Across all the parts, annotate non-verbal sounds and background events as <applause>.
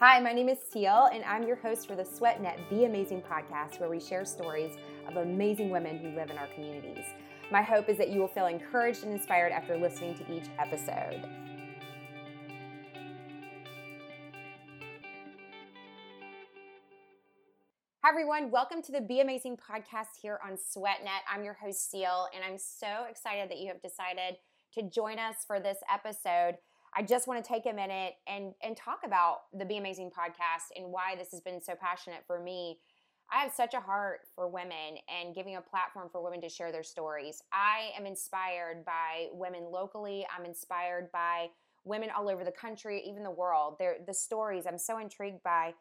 Hi, my name is Cel, and I'm your host for the SweatNet Be Amazing podcast, where we share stories of amazing women who live in our communities. My hope is that you will feel encouraged and inspired after listening to each episode. Hi, everyone. Welcome to the Be Amazing podcast here on SweatNet. I'm your host, Cel, and I'm so excited that you have decided to join us for this episode. I just want to take a minute and and talk about the Be Amazing podcast and why this has been so passionate for me. I have such a heart for women and giving a platform for women to share their stories. I am inspired by women locally. I'm inspired by women all over the country, even the world. They're, the stories I'm so intrigued by,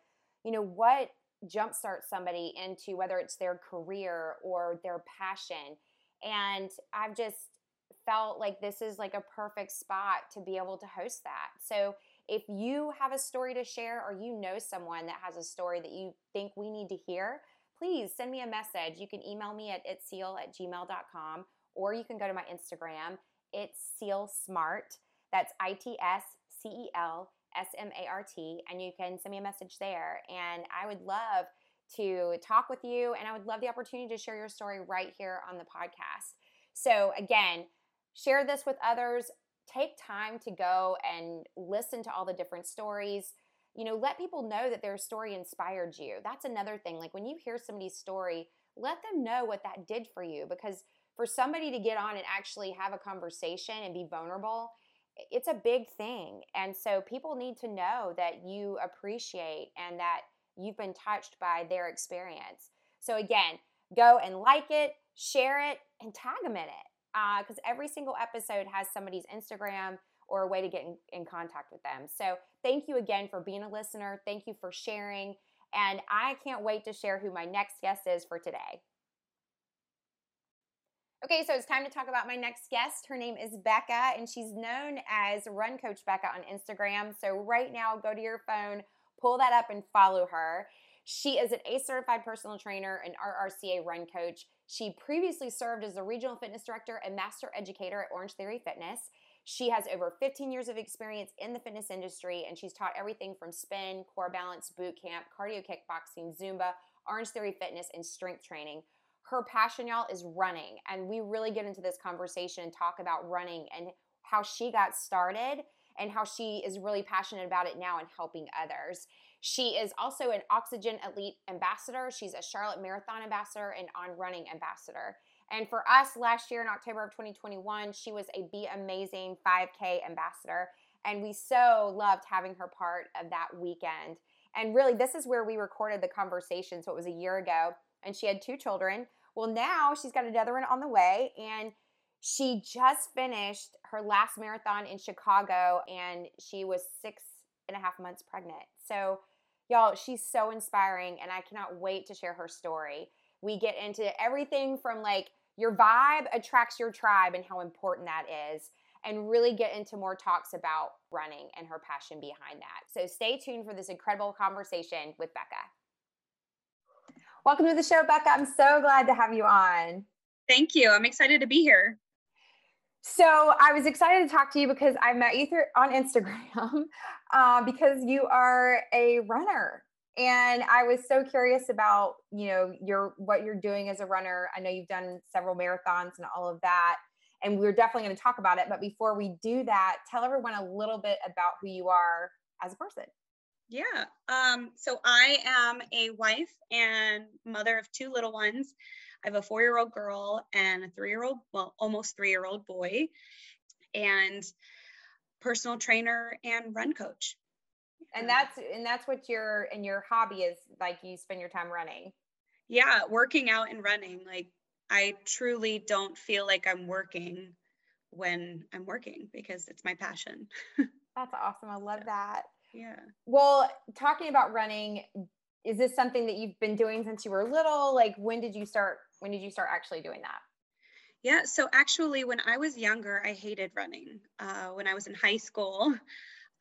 you know, what jumpstarts somebody into whether it's their career or their passion. And I've just felt like this is like a perfect spot to be able to host that. So if you have a story to share or you know someone that has a story that you think we need to hear, please send me a message. You can email me at itscel at gmail.com or you can go to my Instagram. It's Cel Smart. That's I T S C E L S M A R T. And you can send me a message there. And I would love to talk with you and I would love the opportunity to share your story right here on the podcast. So, again, share this with others. Take time to go and listen to all the different stories. You know, let people know that their story inspired you. That's another thing. Like when you hear somebody's story, let them know what that did for you because for somebody to get on and actually have a conversation and be vulnerable, it's a big thing. And so people need to know that you appreciate and that you've been touched by their experience. So again, go and like it, share it, and tag them in it because uh, every single episode has somebody's Instagram or a way to get in, in contact with them. So thank you again for being a listener. Thank you for sharing. And I can't wait to share who my next guest is for today. Okay, so it's time to talk about my next guest. Her name is Bekah, and she's known as Run Coach Bekah on Instagram. So, right now, go to your phone, pull that up, and follow her. She is an ACE certified personal trainer and RRCA run coach. She previously served as the regional fitness director and master educator at Orangetheory Fitness. She has over 15 years of experience in the fitness industry and she's taught everything from spin, core balance, boot camp, cardio kickboxing, Zumba, Orangetheory Fitness, and strength training. Her passion, y'all, is running. And we really get into this conversation and talk about running and how she got started and how she is really passionate about it now and helping others. She is also an Oxygen Elite ambassador. She's a Charlotte Marathon ambassador and On Running ambassador. And for us last year in October of 2021, she was a Be Amazing 5K ambassador. And we so loved having her part of that weekend. And really, this is where we recorded the conversation. So it was a year ago. And she had two children. Well, now she's got another one on the way. And she just finished her last marathon in Chicago and she was six and a half months pregnant. So, y'all, she's so inspiring and I cannot wait to share her story. We get into everything from like your vibe attracts your tribe and how important that is, and really get into more talks about running and her passion behind that. So, stay tuned for this incredible conversation with Bekah. Welcome to the show, Bekah. I'm so glad to have you on. Thank you. I'm excited to be here. So I was excited to talk to you because I met you through on Instagram <laughs> uh, because you are a runner, and I was so curious about you know your what you're doing as a runner. I know you've done several marathons and all of that, and we're definitely going to talk about it. But before we do that, tell everyone a little bit about who you are as a person. Yeah. Um, so I am a wife and mother of two little ones. I have a four year old girl and a three year old, well, almost three year old boy, and personal trainer and run coach. And that's and that's what your and your hobby is like you spend your time running. Yeah, working out and running. Like I truly don't feel like I'm working when I'm working because it's my passion. <laughs> that's awesome. I love that. Yeah. Well, talking about running, is this something that you've been doing since you were little? Like when did you start when did you start actually doing that? Yeah, so actually, when I was younger, I hated running. Uh, when I was in high school,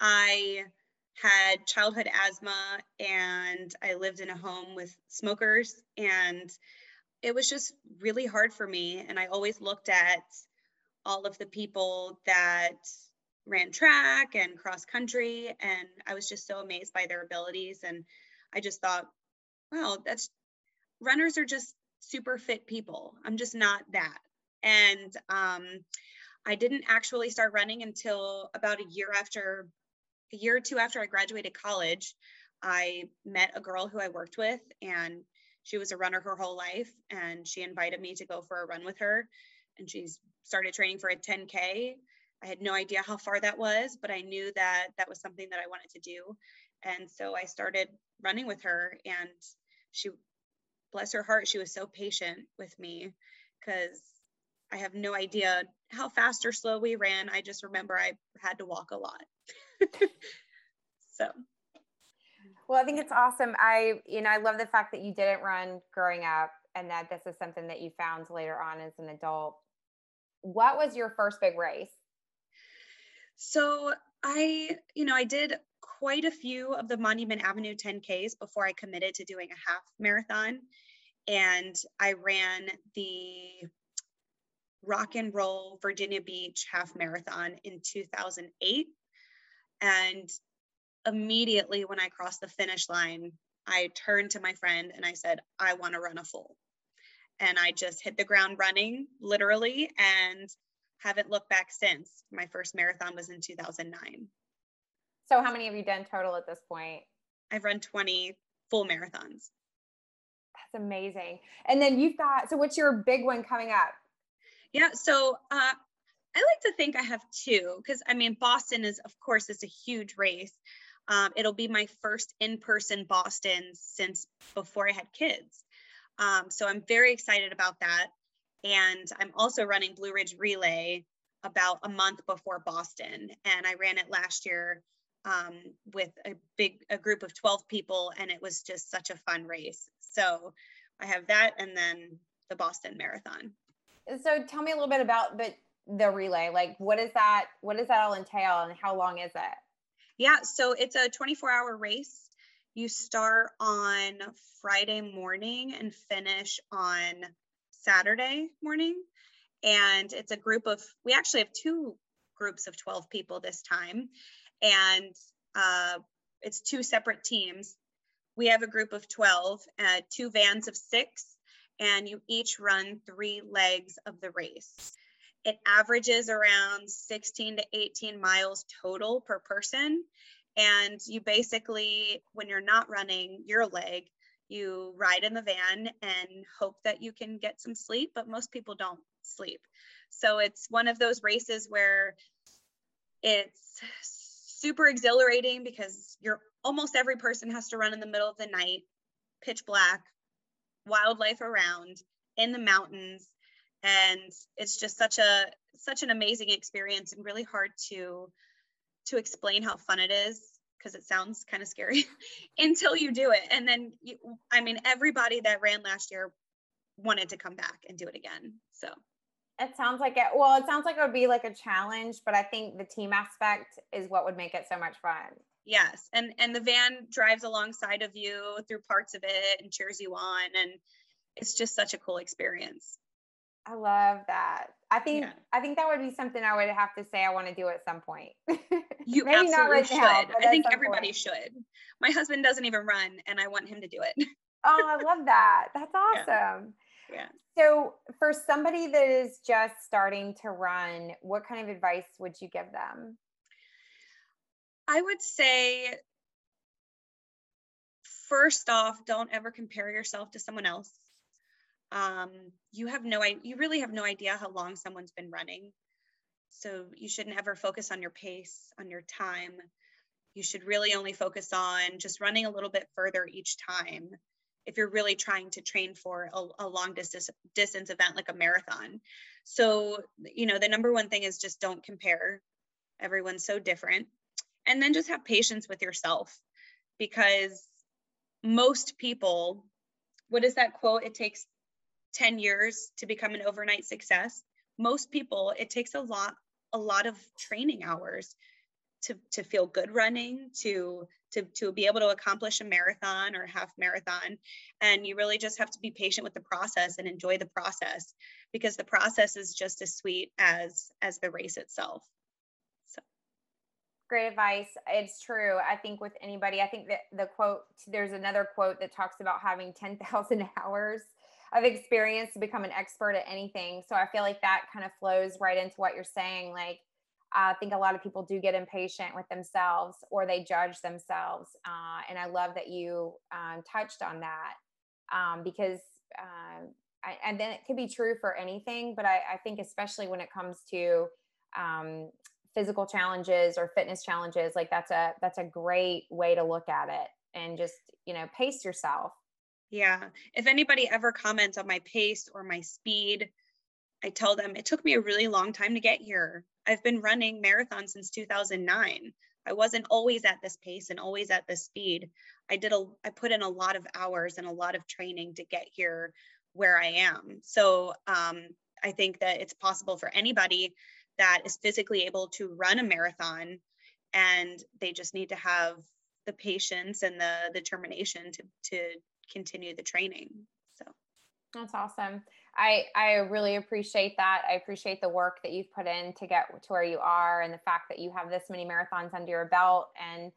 I had childhood asthma and I lived in a home with smokers, and it was just really hard for me. And I always looked at all of the people that ran track and cross country and I was just so amazed by their abilities and I just thought, wow, that's runners are just super fit people. I'm just not that. And um, I didn't actually start running until about a year after, a year or two after I graduated college. I met a girl who I worked with, and she was a runner her whole life. And she invited me to go for a run with her. And she's started training for a 10K. I had no idea how far that was, but I knew that that was something that I wanted to do. And so I started running with her, and she bless her heart, she was so patient with me because I have no idea how fast or slow we ran. I just remember I had to walk a lot. <laughs> so. Well, I think it's awesome. I, you know, I love the fact that you didn't run growing up and that this is something that you found later on as an adult. What was your first big race? So I, you know, I did quite a few of the Monument Avenue 10Ks before I committed to doing a half marathon and I ran the Rock and Roll Virginia Beach half marathon in 2008. And immediately when I crossed the finish line, I turned to my friend and I said, I want to run a full. And I just hit the ground running, literally, and haven't looked back since. My first marathon was in 2009. So, how many have you done total at this point? I've run 20 full marathons That's amazing. And then you've got, so what's your big one coming up? Yeah. So, uh, I like to think I have two because I mean, Boston is, of course, it's a huge race. Um, it'll be my first in person Boston since before I had kids. Um, so I'm very excited about that. And I'm also running Blue Ridge Relay about a month before Boston. And I ran it last year um, with a big a group of 12 people, and it was just such a fun race. So I have that and then the Boston Marathon. So tell me a little bit about the the relay. Like what is that what does that all entail and how long is it? Yeah, so it's a 24-hour race. You start on Friday morning and finish on Saturday morning. And it's a group of we actually have two groups of 12 people this time. And uh, it's two separate teams we have a group of 12, uh, two vans of six, and you each run three legs of the race. It averages around 16 to 18 miles total per person. And you basically, when you're not running your leg, you ride in the van and hope that you can get some sleep, but most people don't sleep. So it's one of those races where it's super exhilarating because you're almost every person has to run in the middle of the night, pitch black, wildlife around in the mountains. And it's just such a such an amazing experience and really hard to to explain how fun it is because it sounds kind of scary <laughs> until you do it. And then you, I mean everybody that ran last year wanted to come back and do it again. So it sounds like it. Well, it sounds like it would be like a challenge, but I think the team aspect is what would make it so much fun. Yes, and and the van drives alongside of you through parts of it and cheers you on, and it's just such a cool experience. I love that. I think yeah. I think that would be something I would have to say I want to do at some point. <laughs> You Maybe absolutely not right should. Now, I think everybody point. should. My husband doesn't even run, and I want him to do it. oh, I love that. That's <laughs> awesome. Yeah. yeah. So, for somebody that is just starting to run, what kind of advice would you give them? I would say, first off, don't ever compare yourself to someone else. Um, you have no, you really have no idea how long someone's been running. So you shouldn't ever focus on your pace, on your time. You should really only focus on just running a little bit further each time if you're really trying to train for a, a, long distance distance event like a marathon. So, you know, the number one thing is just don't compare. Everyone's so different and then just have patience with yourself because most people what is that quote it takes 10 years to become an overnight success most people it takes a lot a lot of training hours to to feel good running to to to be able to accomplish a marathon or half marathon and you really just have to be patient with the process and enjoy the process because the process is just as sweet as as the race itself So Great advice. It's true. I think with anybody, I think that the quote, there's another quote that talks about having 10,000 <laughs> hours of experience to become an expert at anything. So I feel like that kind of flows right into what you're saying. Like, I think a lot of people do get impatient with themselves or they judge themselves. Uh, and I love that you um, touched on that um, because, uh, I, and then it could be true for anything, but I, I think especially when it comes to um, physical challenges or fitness challenges, like that's a that's a great way to look at it and just you know pace yourself. Yeah. If anybody ever comments on my pace or my speed, I tell them it took me a really long time to get here. I've been running marathons since 2009. I wasn't always at this pace and always at this speed. I did a I put in a lot of hours and a lot of training to get here where I am. So um, I think that it's possible for anybody that is physically able to run a marathon and they just need to have the patience and the determination to to continue the training. So that's awesome. I I really appreciate that. I appreciate the work that you've put in to get to where you are, and the fact that you have this many marathons under your belt, and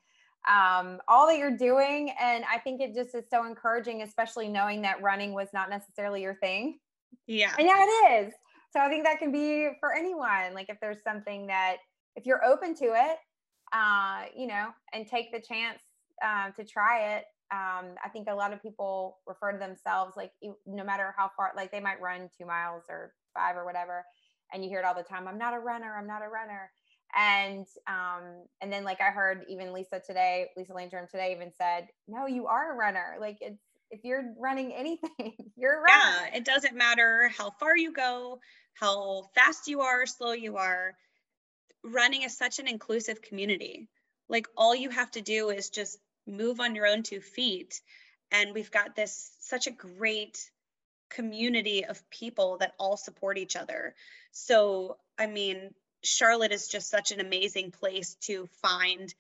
um, all that you're doing. And I think it just is so encouraging, especially knowing that running was not necessarily your thing. Yeah, and now it is. So I think that can be for anyone. Like if there's something that if you're open to it, uh, you know, and take the chance uh, to try it, um, I think a lot of people refer to themselves like no matter how far, like they might run two miles or five or whatever, and you hear it all the time. I'm not a runner. I'm not a runner. And um, and then like I heard even Lisa today, Lisa Landrum today even said, no, you are a runner. Like it's if you're running anything, <laughs> you're a runner. Yeah, it doesn't matter how far you go, how fast you are, slow you are. Running is such an inclusive community. Like all you have to do is just move on your own two feet. And we've got this such a great community of people that all support each other. So i mean charlotte is just such an amazing place to find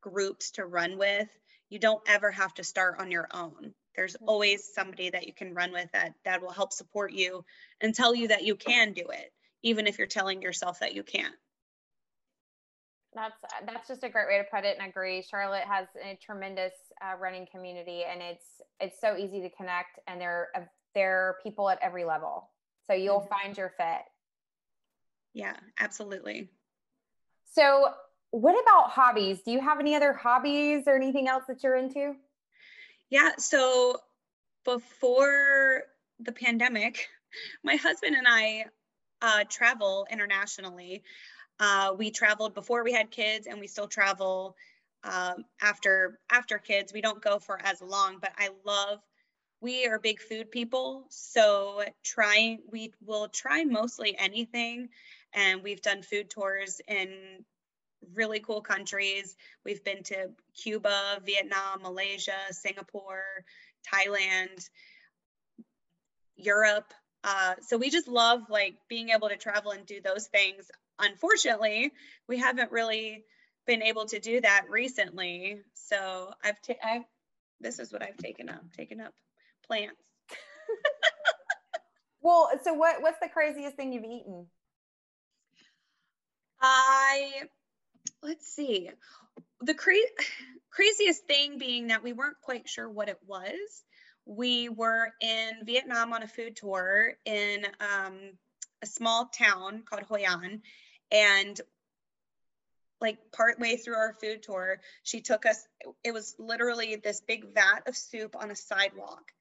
groups to run with. You don't ever have to start on your own. There's mm-hmm. always somebody that you can run with that that will help support you and tell you that you can do it even if you're telling yourself that you can't that's that's just a great way to put it and agree. Charlotte has a tremendous uh, running community and it's it's so easy to connect and there are there are people at every level. So you'll mm-hmm. find your fit. Yeah absolutely. So what about hobbies? Do you have any other hobbies or anything else that you're into? Yeah so before the pandemic <laughs> my husband and i uh, travel internationally uh, we traveled before we had kids, and we still travel um, after after kids. We don't go for as long, but I love. We are big food people, so trying we will try mostly anything, and we've done food tours in really cool countries. We've been to Cuba, Vietnam, Malaysia, Singapore, Thailand, Europe. Uh, so we just love like being able to travel and do those things unfortunately, we haven't really been able to do that recently. So I've, ta- I've this is what I've taken up, taken up plants. <laughs> well, so what what's the craziest thing you've eaten? I let's see. The cra- <sighs> craziest thing being that we weren't quite sure what it was. We were in Vietnam on a food tour in um, a small town called Hoi An, and like partway through our food tour, she took us, it was literally this big vat of soup on a sidewalk.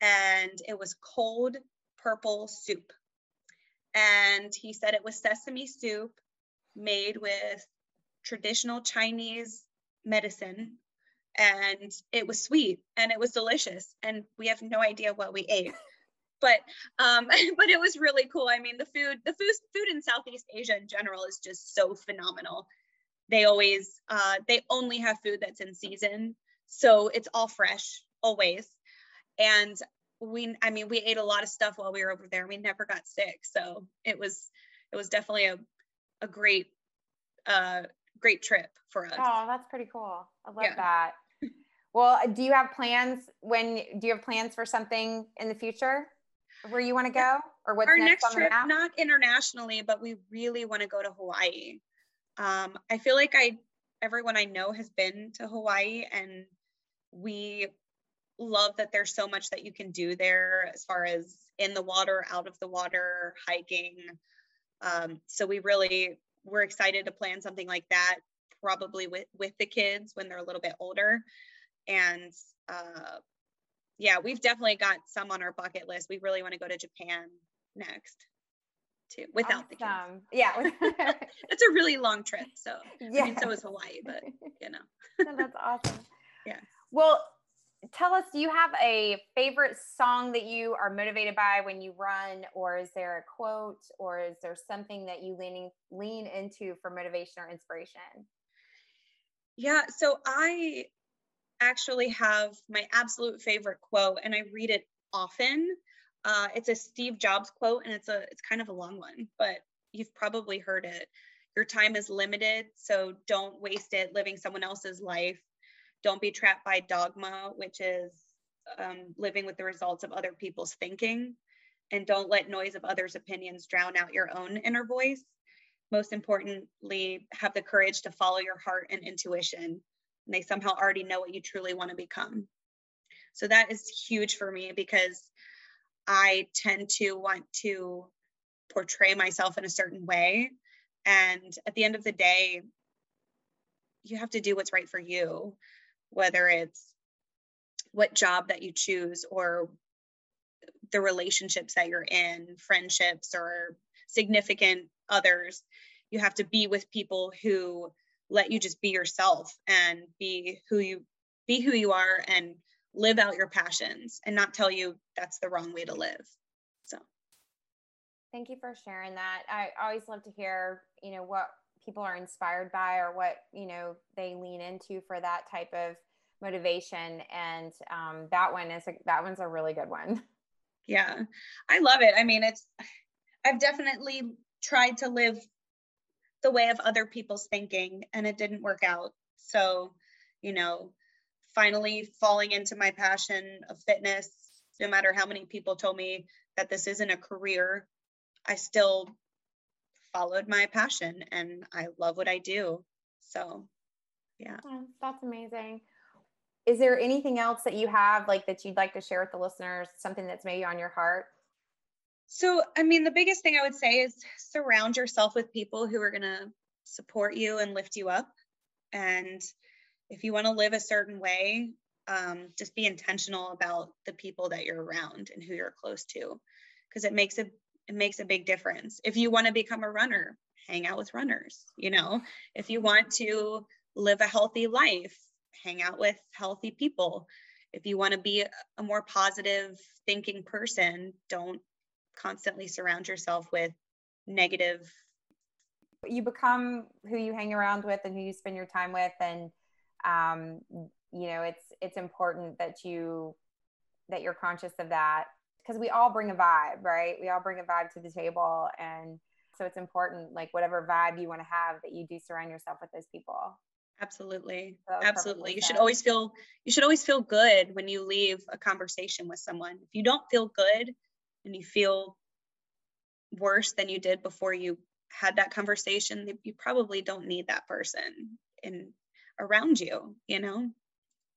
And it was cold purple soup. And he said it was sesame soup made with traditional Chinese medicine. And it was sweet and it was delicious. And we have no idea what we ate but um, <laughs> but it was really cool. I mean, the food, the food, food in Southeast Asia in general is just so phenomenal. They always, uh, they only have food that's in season, so it's all fresh always. And we, I mean, we ate a lot of stuff while we were over there. We never got sick, so it was, it was definitely a, a great, uh, great trip for us. Oh, that's pretty cool. I love yeah. that. Well, do you have plans when do you have plans for something in the future? Where you want to go or what's our next, next trip not internationally but we really want to go to hawaii um, i feel like i everyone I know has been to Hawaii and we love that there's so much that you can do there as far as in the water, out of the water, hiking. Um, so we really we're excited to plan something like that, probably with with the kids when they're a little bit older. And uh, yeah, we've definitely got some on our bucket list. We really want to go to Japan next too, without awesome. the kids. Yeah, <laughs> that's a really long trip. So yeah, I mean, so is Hawaii, but you know, <laughs> no, that's awesome. Yeah. Well, tell us do you have a favorite song that you are motivated by when you run or is there a quote or is there something that you leaning lean into for motivation or inspiration yeah so i actually have my absolute favorite quote and i read it often uh, it's a steve jobs quote and it's a it's kind of a long one but you've probably heard it your time is limited so don't waste it living someone else's life don't be trapped by dogma, which is um, living with the results of other people's thinking. And don't let noise of others' opinions drown out your own inner voice. Most importantly, have the courage to follow your heart and intuition. And they somehow already know what you truly want to become. So that is huge for me because I tend to want to portray myself in a certain way. And at the end of the day, you have to do what's right for you whether it's what job that you choose or the relationships that you're in, friendships or significant others. You have to be with people who let you just be yourself and be who you be who you are and live out your passions and not tell you that's the wrong way to live. So thank you for sharing that. I always love to hear, you know, what people are inspired by or what you know they lean into for that type of motivation and um, that one is a, that one's a really good one yeah i love it i mean it's i've definitely tried to live the way of other people's thinking and it didn't work out so you know finally falling into my passion of fitness no matter how many people told me that this isn't a career i still followed my passion and I love what I do. So, yeah. That's amazing. Is there anything else that you have like that you'd like to share with the listeners, something that's maybe on your heart? So, I mean, the biggest thing I would say is surround yourself with people who are going to support you and lift you up. And if you want to live a certain way, um, just be intentional about the people that you're around and who you're close to, because it makes a it makes a big difference. If you want to become a runner, hang out with runners. You know, if you want to live a healthy life, hang out with healthy people. If you want to be a more positive thinking person, don't constantly surround yourself with negative. You become who you hang around with and who you spend your time with, and um, you know it's it's important that you that you're conscious of that because we all bring a vibe, right? We all bring a vibe to the table. And so it's important, like whatever vibe you want to have, that you do surround yourself with those people. Absolutely. So Absolutely. You should always feel you should always feel good when you leave a conversation with someone. If you don't feel good and you feel worse than you did before you had that conversation, you probably don't need that person in around you, you know?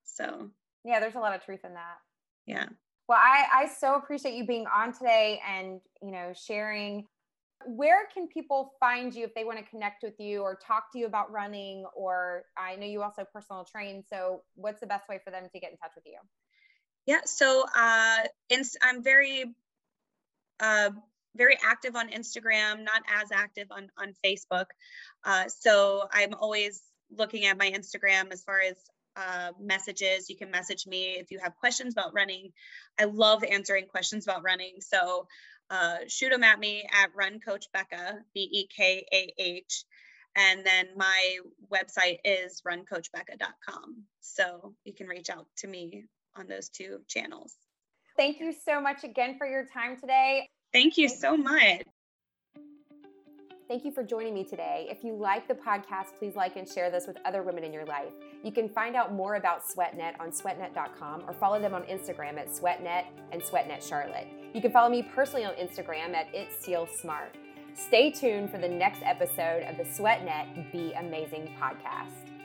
So, yeah, there's a lot of truth in that. Yeah. Well, I, I so appreciate you being on today and, you know, sharing. Where can people find you if they want to connect with you or talk to you about running? Or I know you also personal train. So, what's the best way for them to get in touch with you? Yeah. So, uh, I'm very, uh, very active on Instagram, not as active on, on Facebook. Uh, so, I'm always looking at my Instagram as far as uh, messages. You can message me if you have questions about running. I love answering questions about running. So uh, shoot them at me at Run Coach Bekah, B E K A H. And then my website is runcoachbekah.com. So you can reach out to me on those two channels. Thank you so much again for your time today. Thank you so much. Thank you for joining me today. If you like the podcast, please like and share this with other women in your life. You can find out more about SweatNet on sweatnet.com or follow them on Instagram at SweatNet and SweatNet Charlotte. You can follow me personally on Instagram at It's Cel Smart. Stay tuned for the next episode of the SweatNet Be Amazing podcast.